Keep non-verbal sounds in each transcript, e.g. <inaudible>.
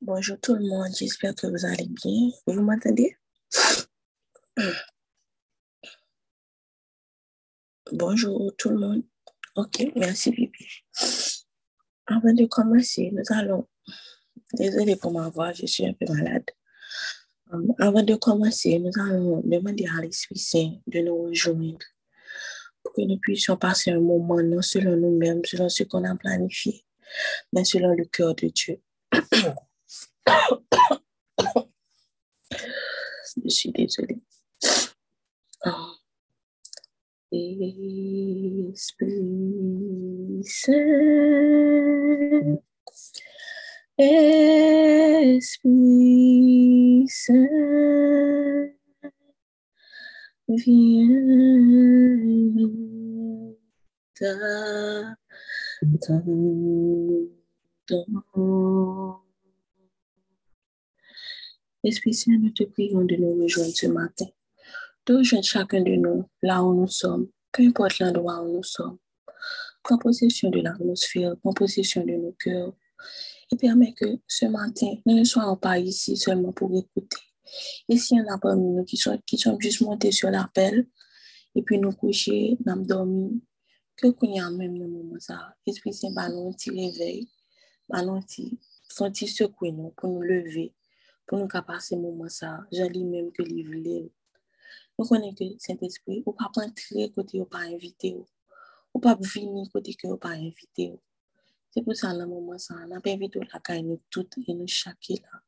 Bonjour tout le monde, j'espère que vous allez bien. Vous m'entendez? Bonjour tout le monde. Ok, merci Bibi. Avant de commencer, nous allons... Désolée pour ma voix, je suis un peu malade. Um, avant de commencer, nous allons demander à l'Esprit Saint de nous rejoindre pour que nous puissions passer un moment non selon nous-mêmes, selon ce qu'on a planifié, mais selon le cœur de Dieu. <coughs> Je suis désolée. Oh. Esprit Saint, Esprit Saint, viens. Esprit Saint, nous te prions de nous rejoindre ce matin. De rejoindre chacun de nous là où nous sommes, peu importe l'endroit où nous sommes. Prends possession de l'atmosphère, prends possession de nos cœurs et permets que ce matin, nous ne soyons pas ici seulement pour écouter. Et s'il y en a parmi nous qui sont, qui sont juste montés sur l'appel et puis nous coucher, nous dormir, ke koun yan menm nan mouman sa, espri sen ba nou ti revey, ba nou ti santi sekwen nou pou nou leve, pou nou kapase mouman sa, jan li menm ke li vile. Nou konen ke sent espri, ou pa pantre kote yo pa invite yo, ou pa vini kote yo pa invite yo. Se pou sa nan mouman sa, nan pe invite yo la ka, nou tout, nou chake la.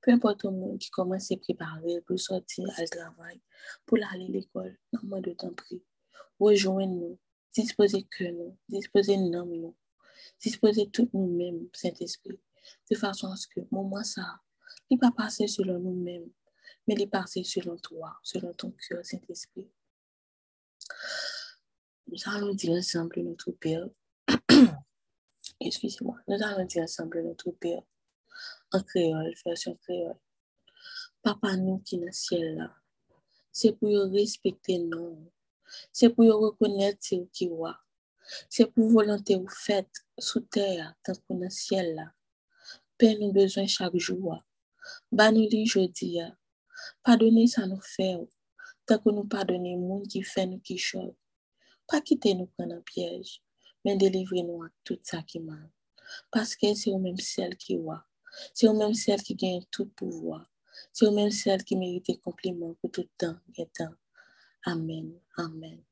Pe importe moun ki koman se prepare pou sorti al travay, pou la ale l'ekol, nan mwen de tan pri. Rejoen nou, disposez que nous, disposez nous, nous, disposez tout nous-mêmes, Saint-Esprit, de façon à ce que moment ça, il va passer selon nous-mêmes, mais il passer selon toi, selon ton cœur, Saint-Esprit. Nous allons dire ensemble notre Père. <coughs> Excusez-moi. Nous allons dire ensemble notre Père en créole, version créole. Papa nous qui est dans le ciel là, c'est pour respecter nous. C'est pour reconnaître ce qui est. C'est pour volonté ou faite sous terre, tant qu'on le ciel là. Nous besoin chaque jour. Ba nou li jodi ya, padone sa nou fe ou, tako nou padone moun ki fe nou ki chou. Pa kite nou pren an pyej, men delivre nou ak tout sa ki man. Paske se ou menm sel ki wak, se ou menm sel ki gen tout pouvoi, se ou menm sel ki merite kompliment pou tout tan etan. Amen, amen.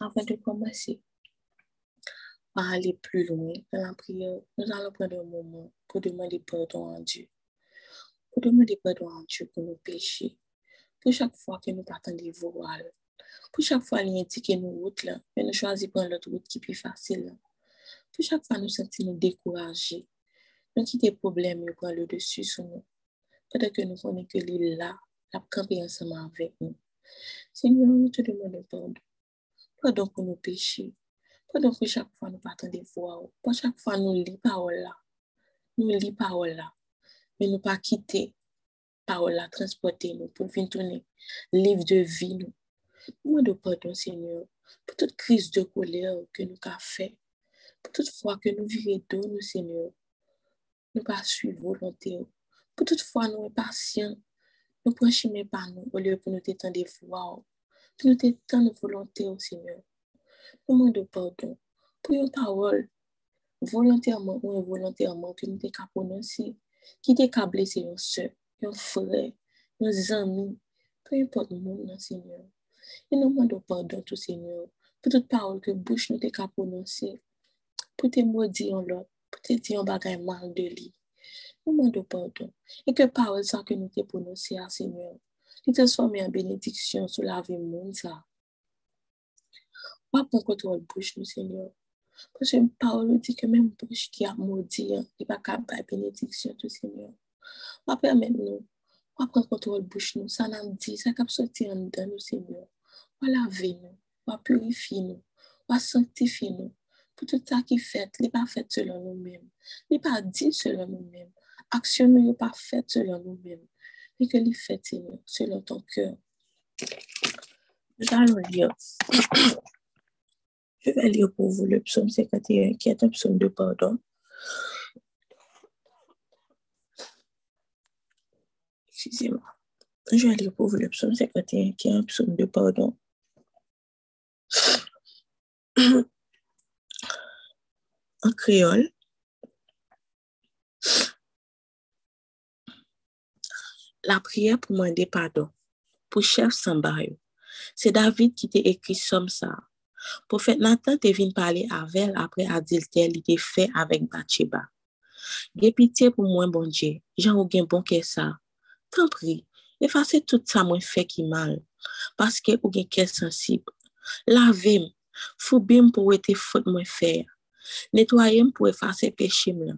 Afen de komase, pa ale plu loun, nan la priye, nou alo pren de mouman pou demande pardon an Diyo. pour demander pardon à Dieu pour nos péchés. Pour chaque fois que nous partons des voiles. Pour chaque fois qu'il indique nos routes, là, mais nous choisissons prendre l'autre route qui est plus facile. Pour chaque fois nous sentons nous découragés. Nous quittons les problèmes et prendre le dessus sur nous. Peut-être que nous connaissons que l'île là, la camper ensemble avec nous. Seigneur, nous te demandons pardon. Pardon pour nos péchés. Pardon pour chaque fois nous partons des voies. Pour chaque fois nous lisons parole là. Nous lisons parole là mais nous pas quitter parole la transporter nous pour venir tourner livre de vie nous. Moi de pardon Seigneur pour toute crise de colère que nous avons fait, pour toute fois que nous vivons de nous Seigneur, nous pas suivre volonté, pour toute fois nous sommes patients, nous prenons chemin par nous au lieu pour nous t'étendre des pour nous t'étendre volonté au Seigneur. Nous de pardon pour une parole volontairement ou involontairement que nous t'avons prononcé qui te ka blese yon se, yon fre, yon zami, peu importe le monde, Seigneur. Et nous demandons pardon, tout Seigneur, pour toute parole que bouche nous te ka prononcer, pour te maudire en l'autre, pour te dire un bagage mal de lui. Nous demandons pardon. Et que parole ça que nous te prononcé, Seigneur, qui transforme en bénédiction sur la vie monde, ça. Pas pour contrôle bouche, nous, Seigneur? Parce que parole dit que même bouche qui a maudit, il n'est pas capable de bénédiction du Seigneur. On permet nous, on prend contrôle bouche nous, ça nous dit, ça cap sortir en dedans nous, Seigneur. On laver nous, on purifier nous, on sanctifier nous. Pour tout ça qui fait, il n'est pas fait selon nous-mêmes. Il n'est pas dit selon aksyon nou yo pa fet selon nou men, li ke li selon ton cœur. Nou allons lire. Je vais lire pour vous le psaume 51 qui est un psaume de pardon. Excusez-moi. Je vais lire pour vous le psaume 51 qui est un psaume de pardon. En créole, la prière pour demander pardon pour chef Samba C'est David qui t'a écrit somme ça. Prophète Nathan te venu parler avec elle après adultère il était fait avec Bathsheba. Gè pitié pour moi bon Dieu. J'en ou gen bon que ça. T'en prie, effacez tout ça mwen fait qui mal parce que ou gen ke sensible. Lavez-moi, foubim pour être faute moi faire. Nettoyez-moi pour effacer péché moi.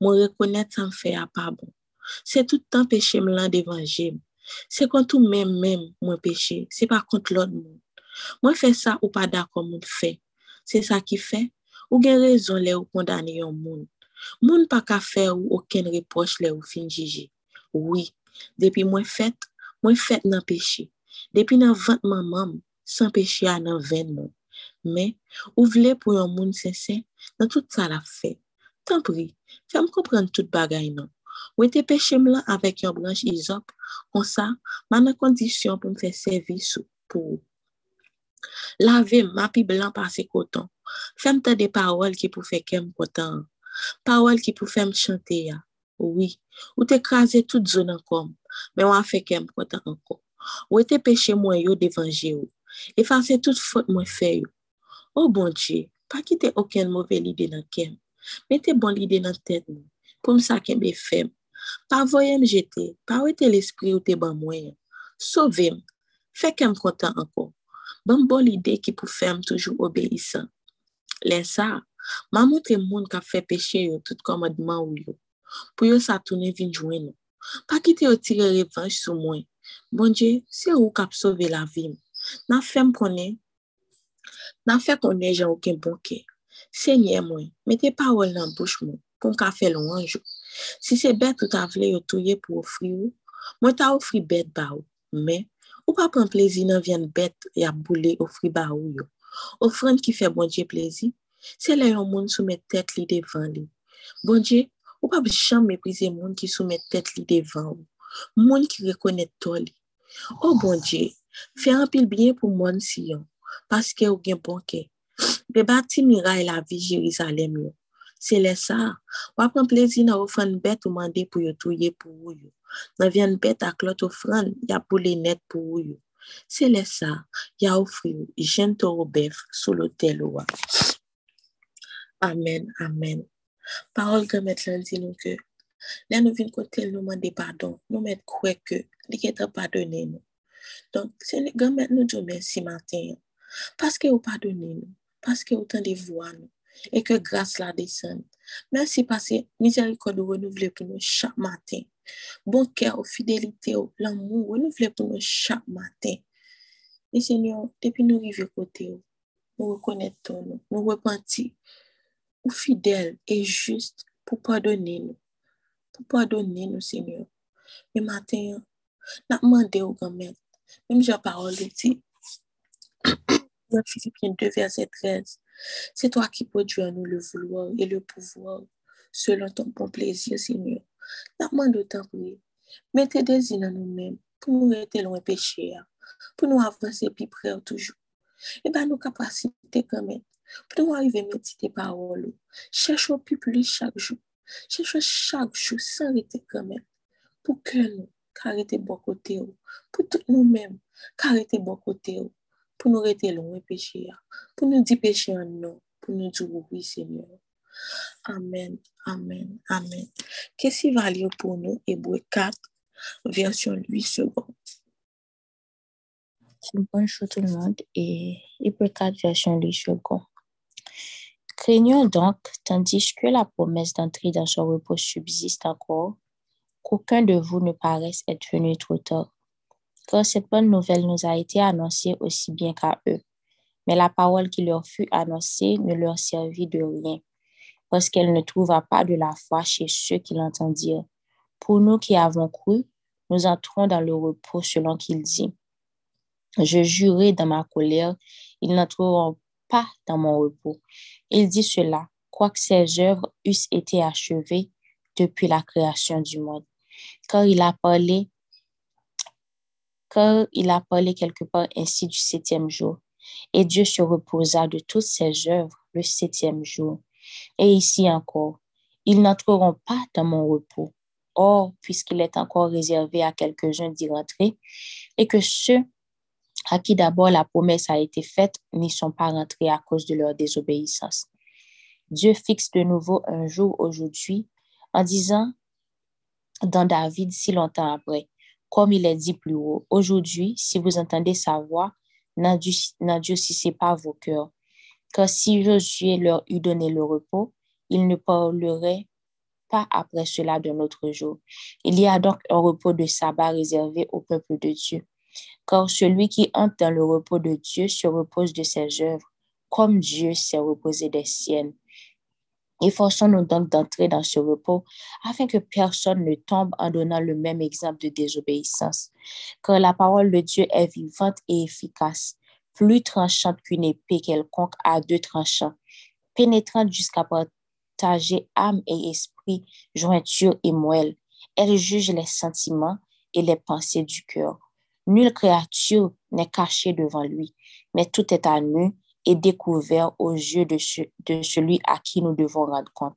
Moi reconnaître ça me fait pas bon. Se toutan peche m lan devan jem. Se kontou men men mwen peche. Se pa kont lot moun. Mwen fe sa ou pa da kon moun fe. Se sa ki fe, ou gen rezon le ou kondane yon moun. Moun pa ka fe ou oken reproche le ou finjiji. Oui, depi mwen fet, mwen fet nan peche. Depi nan vant man mam, san peche a nan ven moun. Men, ou vle pou yon moun sensen, nan tout sa la fe. Tanpri, fèm kompren tout bagay nan. Ou ete peche m lan avèk yon branj izop, kon sa, man nan kondisyon pou m fè servis pou ou. Lave m api blan pase koton, fèm ta de parol ki pou fè kem koton, parol ki pou fèm chante ya, Oui, ou te krasè tout zon an kom, men wan fè kem koton anko. Ou ete peche mwen yo devanje yo, efase tout fote mwen fè yo. Oh bon Dje, pa kite oken mouvel lide nan kem, Mete bon lide nan tèt mwen. pou msa kenbe fem. Pa voyem jete, pa wete l'esprit ou te ban mwen. Sovem, fekem kontan anko. Ban bon l'ide ki pou fem toujou obeysan. Len sa, ma moutre moun ka fe peche yo tout komadman ou yo. Pou yo sa toune vinjwen nou. Pa kite yo tire revanj sou mwen. Bonje, se ou kap sove la vim. Nan fem konen, nan fe konen jan ouken bonke. Senye mwen, mette pawol nan bouch mwen, kon ka fe lon anjou. Si se bet ou ta vle yo touye pou ofri ou, mwen ta ofri bet ba ou. Men, ou pa pren plezi nan vyen bet ya boule ofri ba ou yo. Ofren ki fe bonje plezi, se le yon moun soumet tet li devan li. Bonje, ou pa bichan meprize moun ki soumet tet li devan ou. Moun ki rekonet to li. O bonje, fe anpil byen pou moun si yon, paske ou gen bonke. Be bati miray la vi Jerizalem yo. Se le sa, wap an plezi nan ofran bet ou mande pou yo touye pou ou yo. Nan vyan bet ak lot ofran, ya pou le net pou ou yo. Se le sa, ya ofri ou jen to ou bef sou lotel ou wap. Amen, amen. Parol ke met lan di nou ke. Lè nou vin kote nou mande pardon, nou met kwe ke li ke te padone nou. Donk, se le gen met nou diyo mersi maten. Paske ou padone nou. Paske ou tan de vwa nou, e ke grase la desen. Mersi pase, mizeri kodo wè nou vle pou nou chak maten. Bon kè ou fidelite ou, l'amou wè nou vle pou nou chak maten. E senyon, depi nou rive kote ou, nou rekonet ton nou, nou repanti, ou fidèle et juste pour pardonner nous. Pour pardonner nous, Seigneur. Mais matin, n'a demandé au grand-mère, même j'ai parole dit, dans Philippiens 2, verset 13, c'est toi qui produis à nous le vouloir et le pouvoir selon ton bon plaisir, Seigneur. N'a demandé autant pour Mettez des îles en nous-mêmes pour nous rester loin péché, pour nous avancer plus près toujours. Et bien, nos capacités, quand même, pour nous arriver à méditer paroles, cherchons plus plus chaque jour. Cherchons chaque jour sans arrêter quand même. Pour que nous, arrêter bon côté, pour tout nous-mêmes, arrêter bon côté, pour nous arrêter loin péché, pour nous dire péché en nous, pour nous dire oui Seigneur. Amen, amen, amen. Qu'est-ce qui va lire pour nous? Hébreu 4, version 8 secondes. Bonjour tout le monde et Hébreu 4, version 8 secondes. Craignons donc, tandis que la promesse d'entrer dans son repos subsiste encore, qu'aucun de vous ne paraisse être venu trop tard. Car cette bonne nouvelle nous a été annoncée aussi bien qu'à eux. Mais la parole qui leur fut annoncée ne leur servit de rien, parce qu'elle ne trouva pas de la foi chez ceux qui l'entendirent. Pour nous qui avons cru, nous entrons dans le repos selon qu'il dit. Je jurai dans ma colère, ils n'entreront pas dans mon repos. Il dit cela, quoique ses œuvres eussent été achevées depuis la création du monde. Car il a parlé il a parlé quelque part ainsi du septième jour. Et Dieu se reposa de toutes ses œuvres le septième jour. Et ici encore, ils n'entreront pas dans mon repos. Or, puisqu'il est encore réservé à quelques-uns d'y rentrer, et que ceux à qui d'abord la promesse a été faite n'y sont pas rentrés à cause de leur désobéissance. Dieu fixe de nouveau un jour aujourd'hui en disant dans David si longtemps après, comme il est dit plus haut, aujourd'hui, si vous entendez sa voix, n'endurcissez pas vos cœurs. Car si Josué leur eût donné le repos, il ne parlerait pas après cela d'un autre jour. Il y a donc un repos de sabbat réservé au peuple de Dieu. Car celui qui entre dans le repos de Dieu se repose de ses œuvres, comme Dieu s'est reposé des siennes. Efforçons-nous donc d'entrer dans ce repos afin que personne ne tombe en donnant le même exemple de désobéissance. Car la parole de Dieu est vivante et efficace, plus tranchante qu'une épée quelconque à deux tranchants, pénétrante jusqu'à partager âme et esprit, jointure et moelle. Elle juge les sentiments et les pensées du cœur. Nulle créature n'est cachée devant lui, mais tout est à nu et découvert aux yeux de, celui à qui nous devons rendre compte.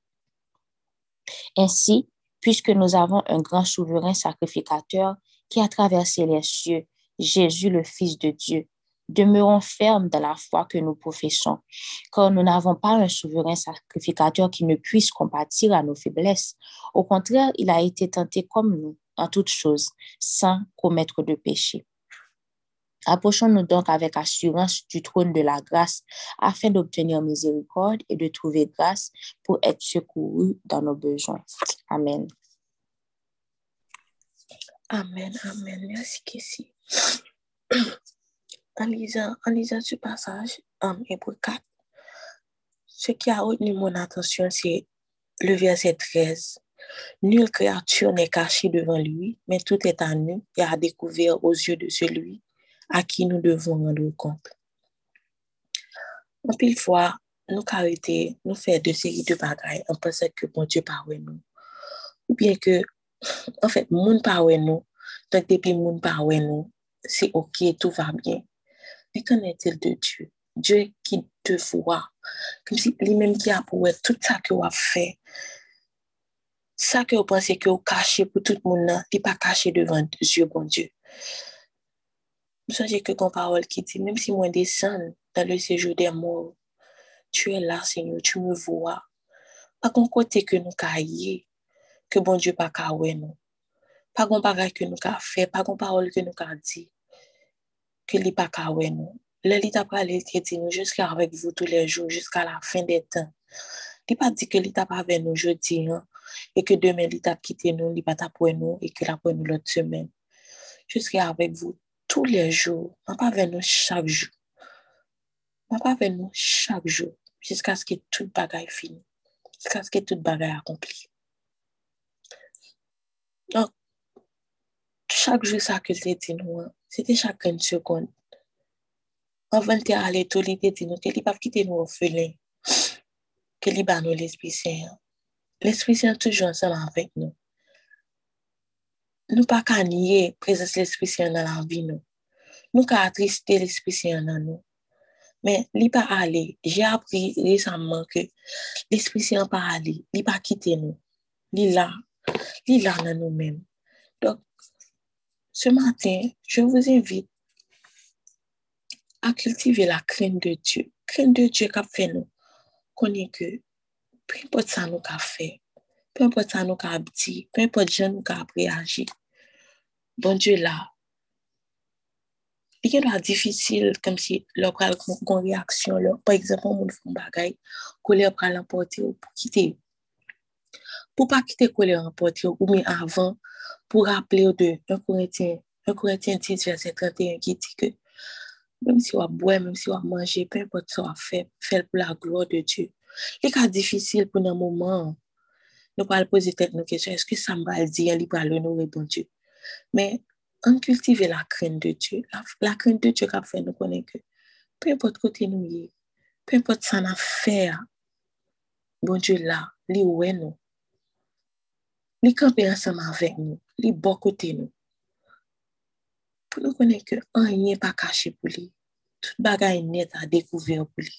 Ainsi, puisque nous avons un grand souverain sacrificateur qui a traversé les cieux, Jésus le Fils de Dieu, demeurons fermes dans la foi que nous professons, car nous n'avons pas un souverain sacrificateur qui ne puisse compatir à nos faiblesses. Au contraire, il a été tenté comme nous en toutes choses, sans commettre de péché. Approchons-nous donc avec assurance du trône de la grâce afin d'obtenir miséricorde et de trouver grâce pour être secourus dans nos besoins. Amen. Amen, amen. Merci, Kessie. En lisant, en lisant ce passage, en Hébreu 4, ce qui a retenu mon attention, c'est le verset 13. Nulle créature n'est cachée devant lui, mais tout est à nu et à découvert aux yeux de celui à qui nous devons rendre compte. En pile fois, nous arrêter, nous faire deux séries de bagailles en pensant que bon Dieu parle nous. Ou bien que, en fait, monde parle nous, donc depuis monde parle nous, c'est ok, tout va bien. Mais qu'en est-il de Dieu? Dieu qui te voit, comme si lui-même qui a pour tout ça que vous a fait, ça que vous pensez que vous cachez pour tout le monde, il n'est pas caché devant Dieu, bon Dieu. Vous savez que ton parole qui dit, même si moi descends dans le séjour des morts, tu es là, Seigneur, tu me vois. Pas qu'on côté que nous caillons, que bon Dieu pas caoué nous. Pas qu'on parole que nous fait, pas qu'on parole que nous dit, que li pas caoué nous. Le lit a parlé qui dit nous jusqu'à avec vous tous les jours, jusqu'à la fin des temps. Il pas dit que l'État pas avec nous jeudi, hein, et que demain l'État quitté nous, il pas pour nous, et que la pour nous l'autre semaine. Jusqu'à avec vous tous les jours, pas avec nous chaque jour. Pas avec nous chaque jour, jusqu'à ce que toute bagaille finisse, jusqu'à ce que toute bagaille accomplie. Donc, chaque jour, ça que dit nous, hein, c'était chaque seconde. Avant de aller tout l'idée dit nous, que ne pas quitter nous orphelins, que li nous l'Esprit Saint. L'Esprit Saint toujours ensemble avec nous. Nous pas qu'à nier présence de l'Esprit Saint dans la vie. Nous qu'à attrister l'Esprit Saint dans nous. Mais li pas aller. J'ai appris récemment que l'Esprit Saint pas aller, li pas quitter nous. Li là, li là dans nous-mêmes. Donc, ce matin, je vous invite à cultiver la crainte de Dieu. Crainte de Dieu qu'a fait nous. Connaît que peu importe ça nous qu'a fait, peu importe ça nous qu'a dit, peu importe gens nous qu'a réagi, bon Dieu là, il est difficile comme si leur pral une réaction là. Par exemple, on fait un bagay, colère pral l'emporter pour quitter. Pour pas quitter colère emporter ou mais avant pour rappeler de 1 Corinthiens 1 Corinthiens 10 verset 31 qui dit que même si on a boire, même si on a manger, peu importe ce qu'on fait, fait pour la gloire de Dieu. C'est cas difficile pour un moment. Nous pas poser tête nos questions. Est-ce que ça m'a dit, il va l'honorer, bon Dieu? On cultive la crainte de Dieu. La, crainte de Dieu qui a fait nous connaître peu importe côté nous y peu importe n'a fait, bon Dieu là, lui est nous? Lui camper ensemble avec nous, lui bon côté nous. pou nou konen ke an yon pa kache pou li. Tout bagay net a dekouver pou li.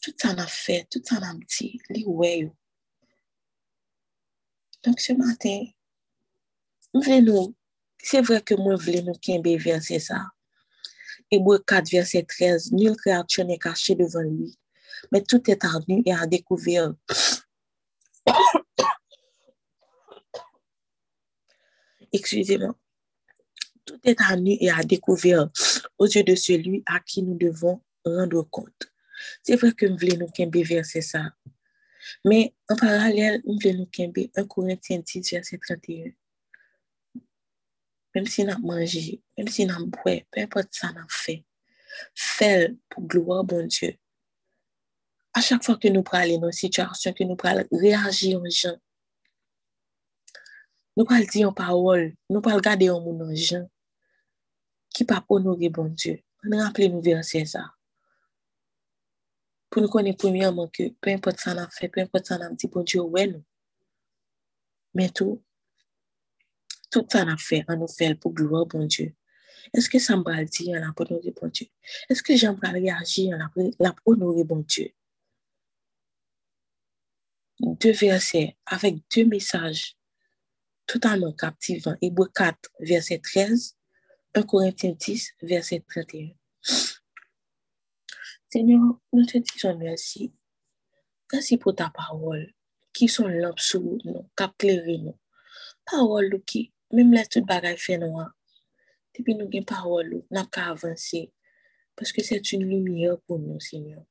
Tout sa fe, tout sa nan ti, li we yo? Donk se maten, mwen vle nou, se vre ke mwen vle nou kenbe verse sa. Ebo 4 verse 13, nil kreatyon e kache devan li. Men tout et a nu e a dekouver. Mwen. Tout est à nu <coughs> et à découvert aux yeux de celui à qui nous devons rendre compte. C'est vrai que nous voulons nous verset ça. Mais en parallèle, nous voulons nous kembe 1 Corinthiens 10, verset 31. Même si nous mangé, même si nous boire, peu importe ça nous fait. Fait pour gloire bon Dieu. À chaque fois que nous parlons dans une situation, que nous parlons réagir aux gens, nous parlons dire en parole, nous parlons garder en gens, qui pa honore bon Dieu. On rappele nou verset ça. Pour nous connaître premièrement que peu importe ça n'a fait, peu importe ça n'a dit bon Dieu, ouais nous. Mais tout, tout ça n'a fait, on nous fait pour gloire bon Dieu. Est-ce que ça m'a dit on a pour honorer bon Dieu? Est-ce que j'aimerais réagir on a pour honorer bon Dieu? Deux versets avec deux messages totalement captivants. Hébreu 4, verset 13 1 Corinthiens 10, verset 31. Seigneur, nous te disons merci. Merci pour ta parole, qui sont lampes sous nous, qui nous. Parole qui, même les tout bagaille fait noir. Depuis nous avons parole, n'avons qu'à avancer. Parce que c'est une lumière pour nous, Seigneur.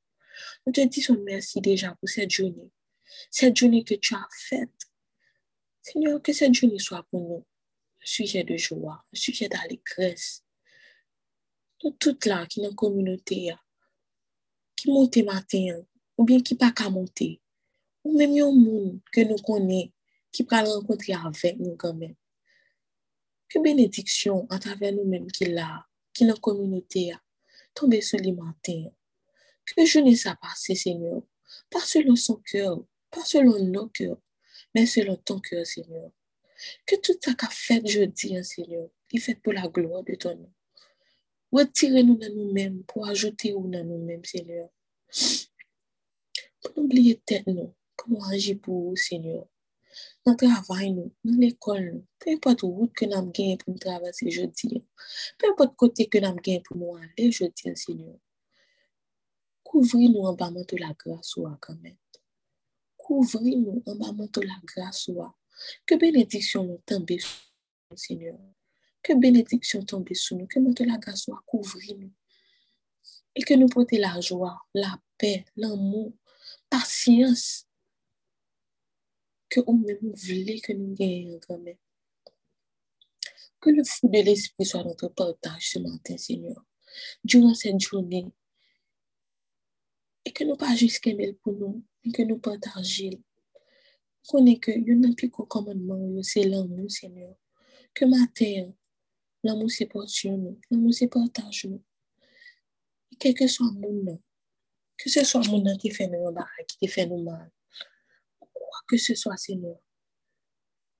Nous te disons merci déjà pour cette journée. Cette journée que tu as faite. Seigneur, que cette journée soit pour nous sujet de joie, un sujet d'allégresse. Nous toutes là qui dans communauté, qui montent matin, ou bien qui pas qu'à monter, ou même un monde que nous connaissons, qui peut rencontrer avec nous quand même. Que bénédiction à travers nous-mêmes qui là, qui dans la communauté, tomber sur les matins. Que je ne sais pas, Seigneur, pas selon son cœur, pas selon nos cœurs, mais selon ton cœur, Seigneur. Que tout ça qu'a fait jeudi, hein, Seigneur, il fait pour la gloire de ton nom. Retirez-nous dans nous-mêmes pour ajouter nous dans nous-mêmes, Seigneur. Pour n'oublier tête nous, comment agir pour vous, Seigneur? Le travail, nous, dans l'école, peu importe route que nous avons gagné pour nous traverser jeudi, peu importe côté que nous avons gagné pour nous aller jeudi, hein, Seigneur. Couvrez-nous en bas de la grâce, quand même. Couvrez-nous en bas de la grâce, que bénédiction nous tombe sur nous, Seigneur. Que bénédiction tombe sur nous. Que la grâce soit couvrir nous. Et que nous portions la joie, la paix, l'amour, patience. Que nous-mêmes voulons que nous gagnions quand même. Que le fruit de l'Esprit soit notre partage ce matin, Seigneur. Durant cette journée. Et que nous pas juste qu'aimer pour nous, mais que nous partagions connais que yon nan pi ko commandement c'est l'amour Seigneur que matin l'amour c'est portion nous l'amour c'est partage nous et quel que soit mon nom que ce soit mon nom qui fait nous mal qui fait nous mal que ce soit Seigneur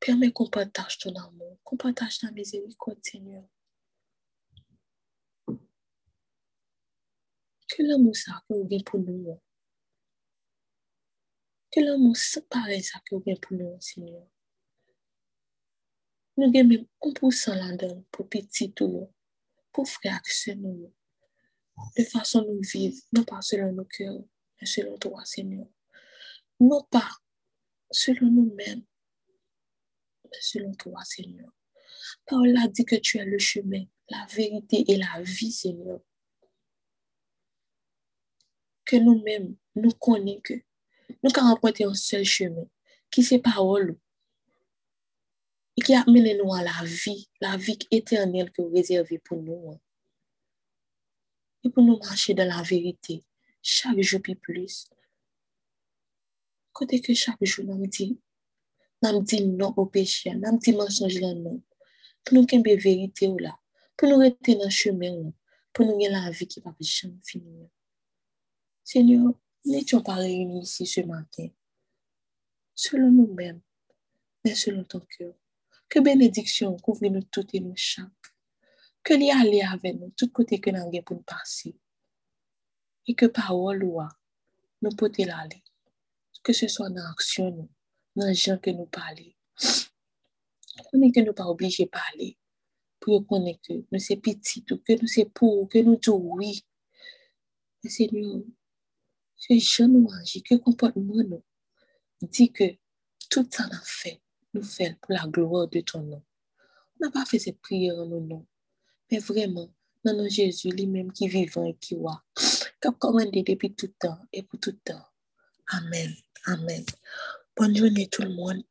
permets qu'on partage ton amour qu'on partage ta miséricorde Seigneur que l'amour ça pour nous que l'amour ça que pour nous, Seigneur. Nous avons même 1% là-dedans pour petit tout, pour frère que nous. De façon nous vivre, non pas selon nos cœurs, mais selon toi, Seigneur. Non pas selon nous-mêmes, selon toi, Seigneur. Paul a dit que tu es le chemin, la vérité et la vie, Seigneur. Que nous-mêmes, nous connaissons que nous avons emprunté un seul chemin, qui c'est parole, et qui a mené nous à la vie, la vie éternelle que vous réservez pour nous. Hein. Et pour nous marcher dans la vérité, chaque jour plus. Côté que chaque jour, nous dit, nous dit non au péché, nous dit mensonge là non. Pour nous qu'il la vérité là, pour nous rester dans le chemin, pour nous avoir la vie qui va jamais finir. Seigneur, n'étions pas réunis ici ce matin, selon nous-mêmes, mais selon ton cœur. Que bénédiction couvre nous toutes et nous chaque. que li aller avec nous, tout côté que nous pour nous passer. Et que parole ou nous pouvons aller. Que ce soit dans l'action, dans les gens que nous parlons. On est que nous pas obligés de parler pour connaître que nous sommes petits, que nous sommes pour, que nous disons oui. Mais Seigneur, que gens nous mangent, que comportement nous dit que tout ça nous fait, nous fait pour la gloire de ton nom. On n'a pas fait cette prière en nos noms, mais vraiment, dans nom Jésus lui-même qui vivant et qui voit, qui a commandé depuis tout temps et pour tout temps. Amen. Amen. Bonne journée tout le monde.